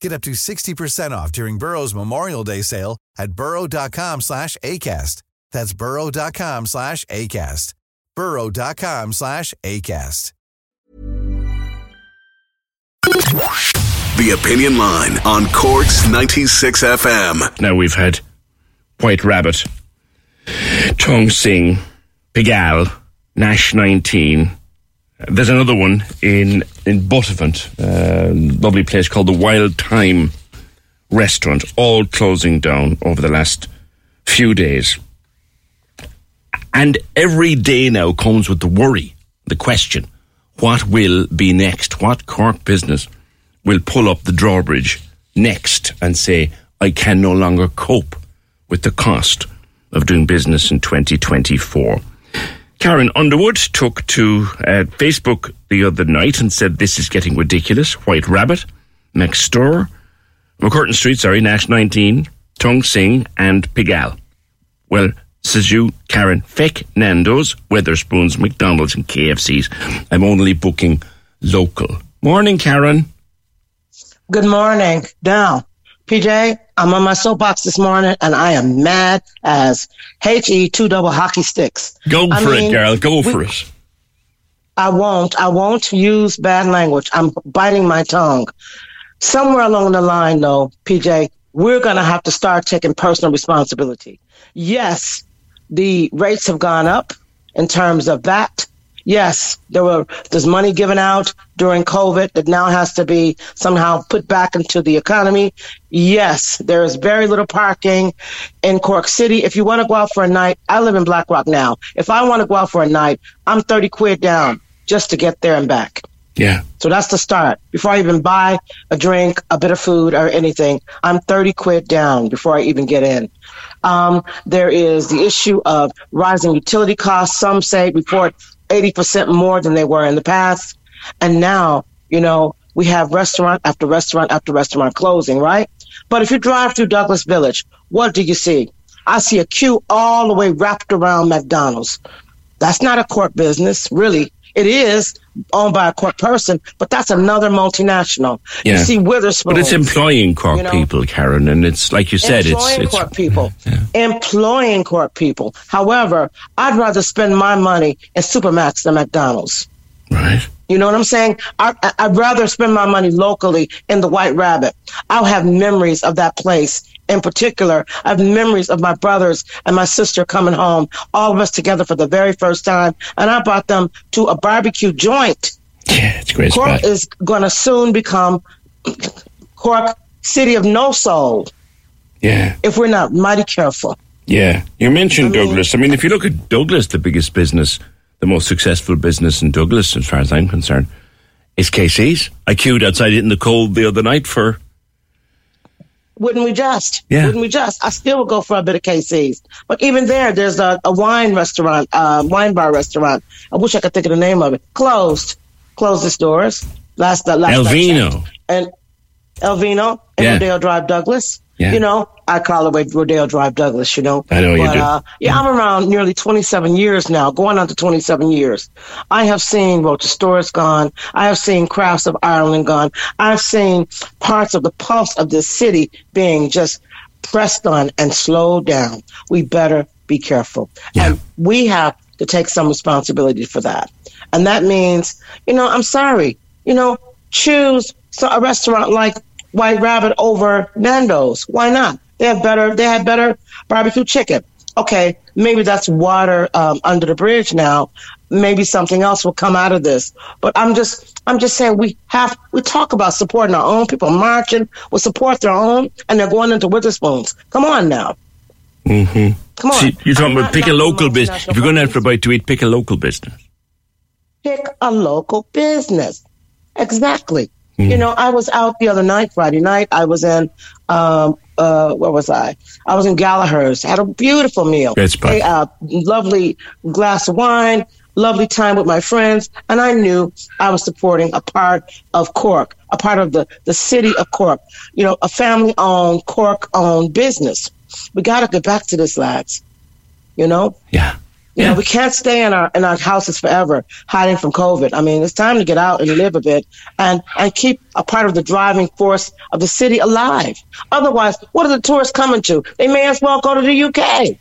Get up to 60% off during Burrow's Memorial Day sale at burrow.com slash ACAST. That's burrow.com slash ACAST. burrow.com slash ACAST. The Opinion Line on Corks 96 FM. Now we've had White Rabbit, Chong Sing, Pigalle, Nash 19. There's another one in in Buttevant, a um, lovely place called the Wild Time Restaurant, all closing down over the last few days. And every day now comes with the worry, the question, what will be next? What Cork business will pull up the drawbridge next and say, I can no longer cope with the cost of doing business in 2024? Karen Underwood took to uh, Facebook the other night and said this is getting ridiculous. White Rabbit, McStir, MacCurtain Street, sorry, Nash 19, Tung Sing, and Pigalle. Well, says you, Karen, feck Nando's, Wetherspoons, McDonald's, and KFC's. I'm only booking local. Morning, Karen. Good morning. Now, PJ, I'm on my soapbox this morning and I am mad as HE two double hockey sticks. Go I for mean, it, girl. Go we- for it. I won't. I won't use bad language. I'm biting my tongue. Somewhere along the line, though, PJ, we're going to have to start taking personal responsibility. Yes, the rates have gone up in terms of that. Yes, there were there's money given out during COVID that now has to be somehow put back into the economy. Yes, there is very little parking in Cork City. If you want to go out for a night, I live in Blackrock now. If I want to go out for a night, I'm 30 quid down just to get there and back. Yeah. So that's the start. Before I even buy a drink, a bit of food, or anything, I'm 30 quid down before I even get in. Um, there is the issue of rising utility costs. Some say report 80% more than they were in the past. And now, you know, we have restaurant after restaurant after restaurant closing, right? But if you drive through Douglas Village, what do you see? I see a queue all the way wrapped around McDonald's. That's not a Cork business, really. It is owned by a Cork person, but that's another multinational. You see Witherspoon. But it's employing Cork You know, people, Karen, and it's like you said, it's employing it's Cork people, employing Cork people. However, I'd rather spend my money in Supermac's than McDonald's. right. You know what I'm saying? I, I'd rather spend my money locally in the White Rabbit. I'll have memories of that place in particular. I have memories of my brothers and my sister coming home, all of us together for the very first time. And I brought them to a barbecue joint. Yeah, it's great Cork spot. is going to soon become Cork City of No Soul yeah. if we're not mighty careful. Yeah, you mentioned I mean- Douglas. I mean, if you look at Douglas, the biggest business, the most successful business in Douglas, as far as I'm concerned, is KC's. I queued outside it in the cold the other night for. Wouldn't we just? Yeah. Wouldn't we just? I still would go for a bit of KC's. But even there, there's a, a wine restaurant, uh, wine bar restaurant. I wish I could think of the name of it. Closed. Closed its doors. Last, uh, last Elvino. And Elvino and Yeah. Drive Douglas. Yeah. You know, I call it Rodeo Drive Douglas, you know. I know you but, do. Uh, yeah, I'm around nearly 27 years now, going on to 27 years. I have seen Roches Stores gone. I have seen Crafts of Ireland gone. I've seen parts of the pulse of this city being just pressed on and slowed down. We better be careful. Yeah. And we have to take some responsibility for that. And that means, you know, I'm sorry, you know, choose so- a restaurant like White Rabbit over Nando's. Why not? They have better. They had better barbecue chicken. Okay, maybe that's water um, under the bridge now. maybe something else will come out of this. But I'm just I'm just saying we have we talk about supporting our own people marching will support their own and they're going into Wetherspoons. Come on now. Mm-hmm. Come on. See, you're talking I'm about pick a local business. If you're going out for a bite to eat, pick a local business. Pick a local business. Exactly. Hmm. You know, I was out the other night, Friday night. I was in um uh where was I? I was in Gallagher's. Had a beautiful meal. Great spot. A uh, lovely glass of wine, lovely time with my friends, and I knew I was supporting a part of Cork, a part of the the city of Cork. You know, a family owned Cork owned business. We got to get back to this, lads. You know, Yeah. You Yeah. know, we can't stay in our in our houses forever, hiding from COVID. I mean, it's time to get out and live a bit, and and keep a part of the driving force of the city alive. Otherwise, what are the tourists coming to? They may as well go to the UK.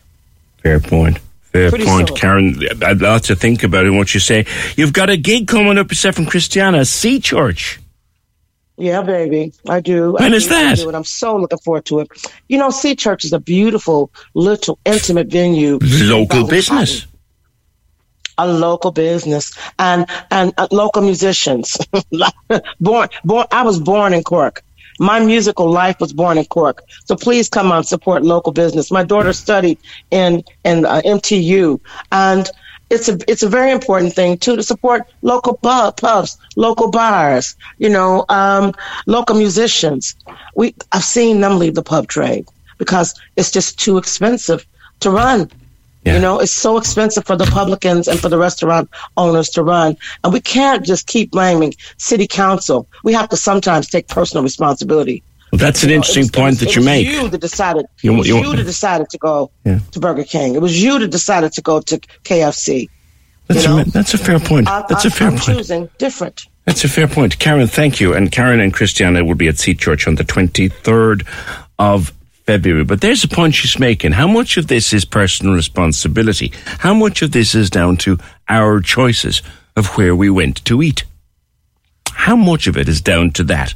Fair point. Fair Pretty point, soon. Karen. A lot to think about in what you say. You've got a gig coming up, yourself from Christiana, Sea Church. Yeah, baby, I do. When I is I that? do, and I'm so looking forward to it. You know, Sea Church is a beautiful, little, intimate venue. Local business. a local business and and uh, local musicians. born born I was born in Cork. My musical life was born in Cork. So please come on support local business. My daughter studied in in uh, MTU and it's a it's a very important thing too to support local pub, pubs, local bars, you know, um, local musicians. We I've seen them leave the pub trade because it's just too expensive to run. Yeah. You know, it's so expensive for the publicans and for the restaurant owners to run. And we can't just keep blaming city council. We have to sometimes take personal responsibility. Well, that's an know, interesting was- point that you make. You that decided. You- it was you- you, that decided to go Yeah. to Burger King. It was you that decided to go to KFC. That's, you a, that's a fair point. I, That's I, a fair I'm point. choosing different. That's a fair point. Karen, thank you. And Karen and Christiana will be at Sea Church on the 23rd of February. But there's a point she's making. How much of this is personal responsibility? How much of this is down to our choices of where we went to eat? How much of it is down to that?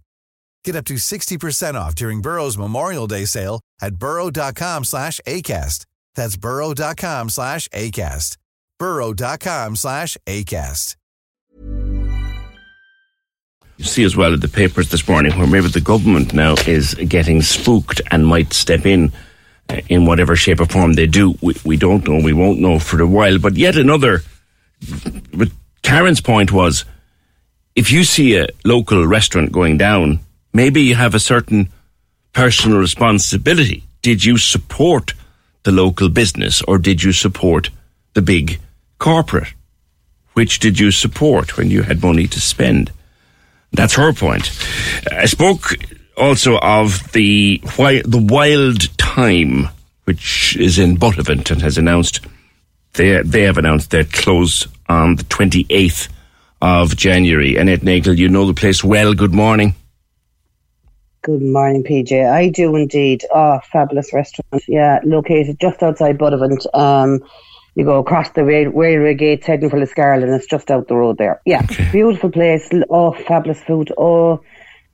Get up to 60% off during Burrow's Memorial Day sale at burrow.com slash ACAST. That's burrow.com slash ACAST. burrow.com slash ACAST. You see as well in the papers this morning where maybe the government now is getting spooked and might step in uh, in whatever shape or form they do. We, we don't know. We won't know for a while. But yet another. But Karen's point was, if you see a local restaurant going down, maybe you have a certain personal responsibility. Did you support the local business or did you support the big corporate? Which did you support when you had money to spend? That's her point. I spoke also of the the Wild Time, which is in Buttevant and has announced they they have announced their close on the twenty eighth of January. Annette Nagel, you know the place well. Good morning. Good morning, PJ. I do indeed. Oh, fabulous restaurant. Yeah, located just outside Buttevant. Um, you go across the rail- railway gates heading for Liscarroll and it's just out the road there. Yeah, beautiful place. Oh, fabulous food. Oh,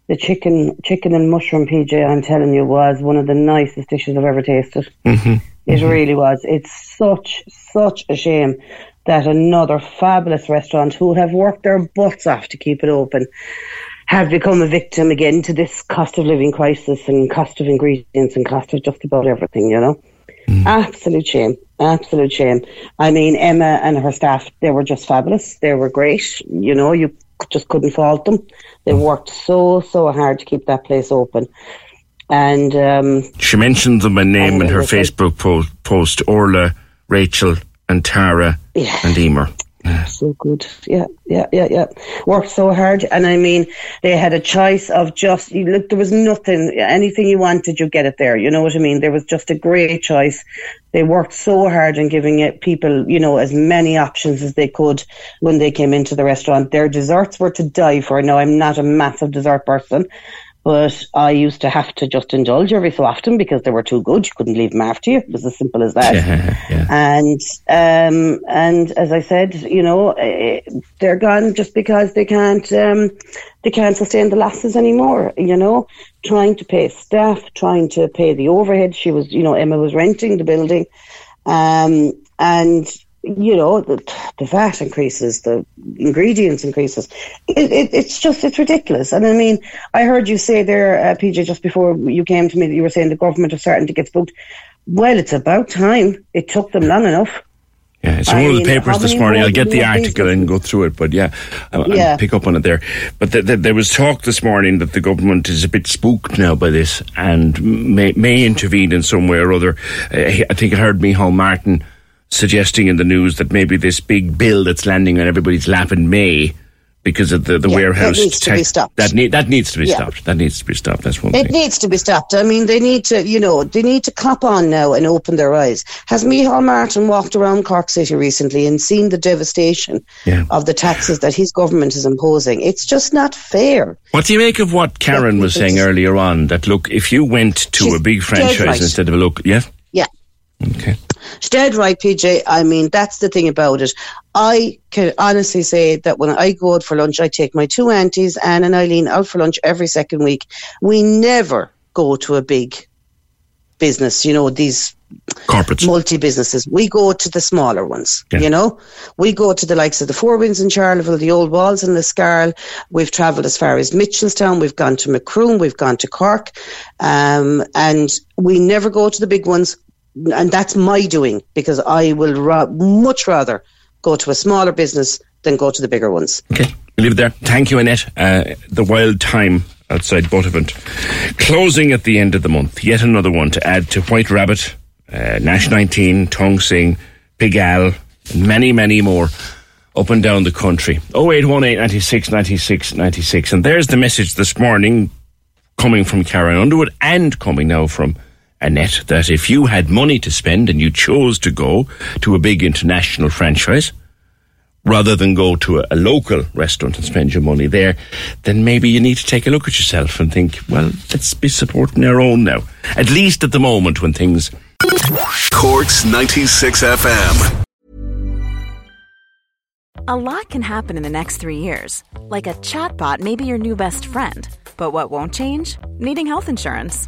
the chicken, chicken and mushroom PJ, I'm telling you, was one of the nicest dishes I've ever tasted. Mm-hmm. It mm-hmm. really was. It's such, such a shame that another fabulous restaurant who have worked their butts off to keep it open have become a victim again to this cost of living crisis and cost of ingredients and cost of just about everything, you know. Mm. Absolute shame. Absolute shame. I mean, Emma and her staff, they were just fabulous. They were great. You know, you just couldn't fault them. They mm. worked so, so hard to keep that place open. And um, she mentioned them by name in her Facebook post, post Orla, Rachel, and Tara yeah. and Emer. Ah. So good. Yeah, yeah, yeah, yeah. Worked so hard. And I mean, they had a choice of just, you look, there was nothing, anything you wanted, you get it there. You know what I mean? There was just a great choice. They worked so hard in giving it people, you know, as many options as they could when they came into the restaurant. Their desserts were to die for. Now, I'm not a massive dessert person. But I used to have to just indulge every so often because they were too good. You couldn't leave them after you. It was as simple as that. Yeah, yeah. And um, and as I said, you know, eh, they're gone just because they can't um, they can't sustain the losses anymore. You know, trying to pay staff, trying to pay the overhead. She was, you know, Emma was renting the building, um, and you know, the, the VAT increases, the ingredients increases. It, it, it's just, it's ridiculous. And I mean, I heard you say there, uh, PJ, just before you came to me that you were saying the government are starting to get spooked. Well, it's about time. It took them long enough. Yeah, it's I one of the papers this morning. I'll get the article and go through it, but yeah, I'll, yeah. I'll pick up on it there. But the, the, there was talk this morning that the government is a bit spooked now by this and may, may intervene in some way or other. Uh, I think I heard Micheál Martin suggesting in the news that maybe this big bill that's landing on everybody's lap in May because of the, the yeah, warehouse that needs to be stopped. That, need, that needs to be yeah. stopped. That needs to be stopped. That's one it thing. needs to be stopped. I mean, they need to, you know, they need to cop on now and open their eyes. Has Micheál Martin walked around Cork City recently and seen the devastation yeah. of the taxes that his government is imposing? It's just not fair. What do you make of what Karen was saying earlier on? That look, if you went to a big franchise right. instead of a local, yeah, okay. Dead right, PJ. I mean, that's the thing about it. I can honestly say that when I go out for lunch, I take my two aunties, Anne and Eileen, out for lunch every second week. We never go to a big business, you know, these corporates, multi businesses. We go to the smaller ones, yeah. you know. We go to the likes of the Four Winds in Charleville, the Old Walls in Liscarroll. We've travelled as far as Mitchelstown. We've gone to Macroom. We've gone to Cork, um, and we never go to the big ones and that's my doing because I will ra- much rather go to a smaller business than go to the bigger ones. Okay, we'll leave it there. Thank you, Annette. Uh, the wild time outside Buttevant. Closing at the end of the month. Yet another one to add to White Rabbit, uh, Nash 19, Tong Sing, Pigalle, and many, many more up and down the country. 0818 96 96 96. And there's the message this morning coming from Karen Underwood and coming now from Annette, that if you had money to spend and you chose to go to a big international franchise, rather than go to a, a, local restaurant and spend your money there, then maybe you need to take a look at yourself and think, well, let's be supporting our own now. At least at the moment when things. Corks 96 FM. A lot can happen in the next three years. Like a chatbot may be your new best friend. But what won't change? Needing health insurance.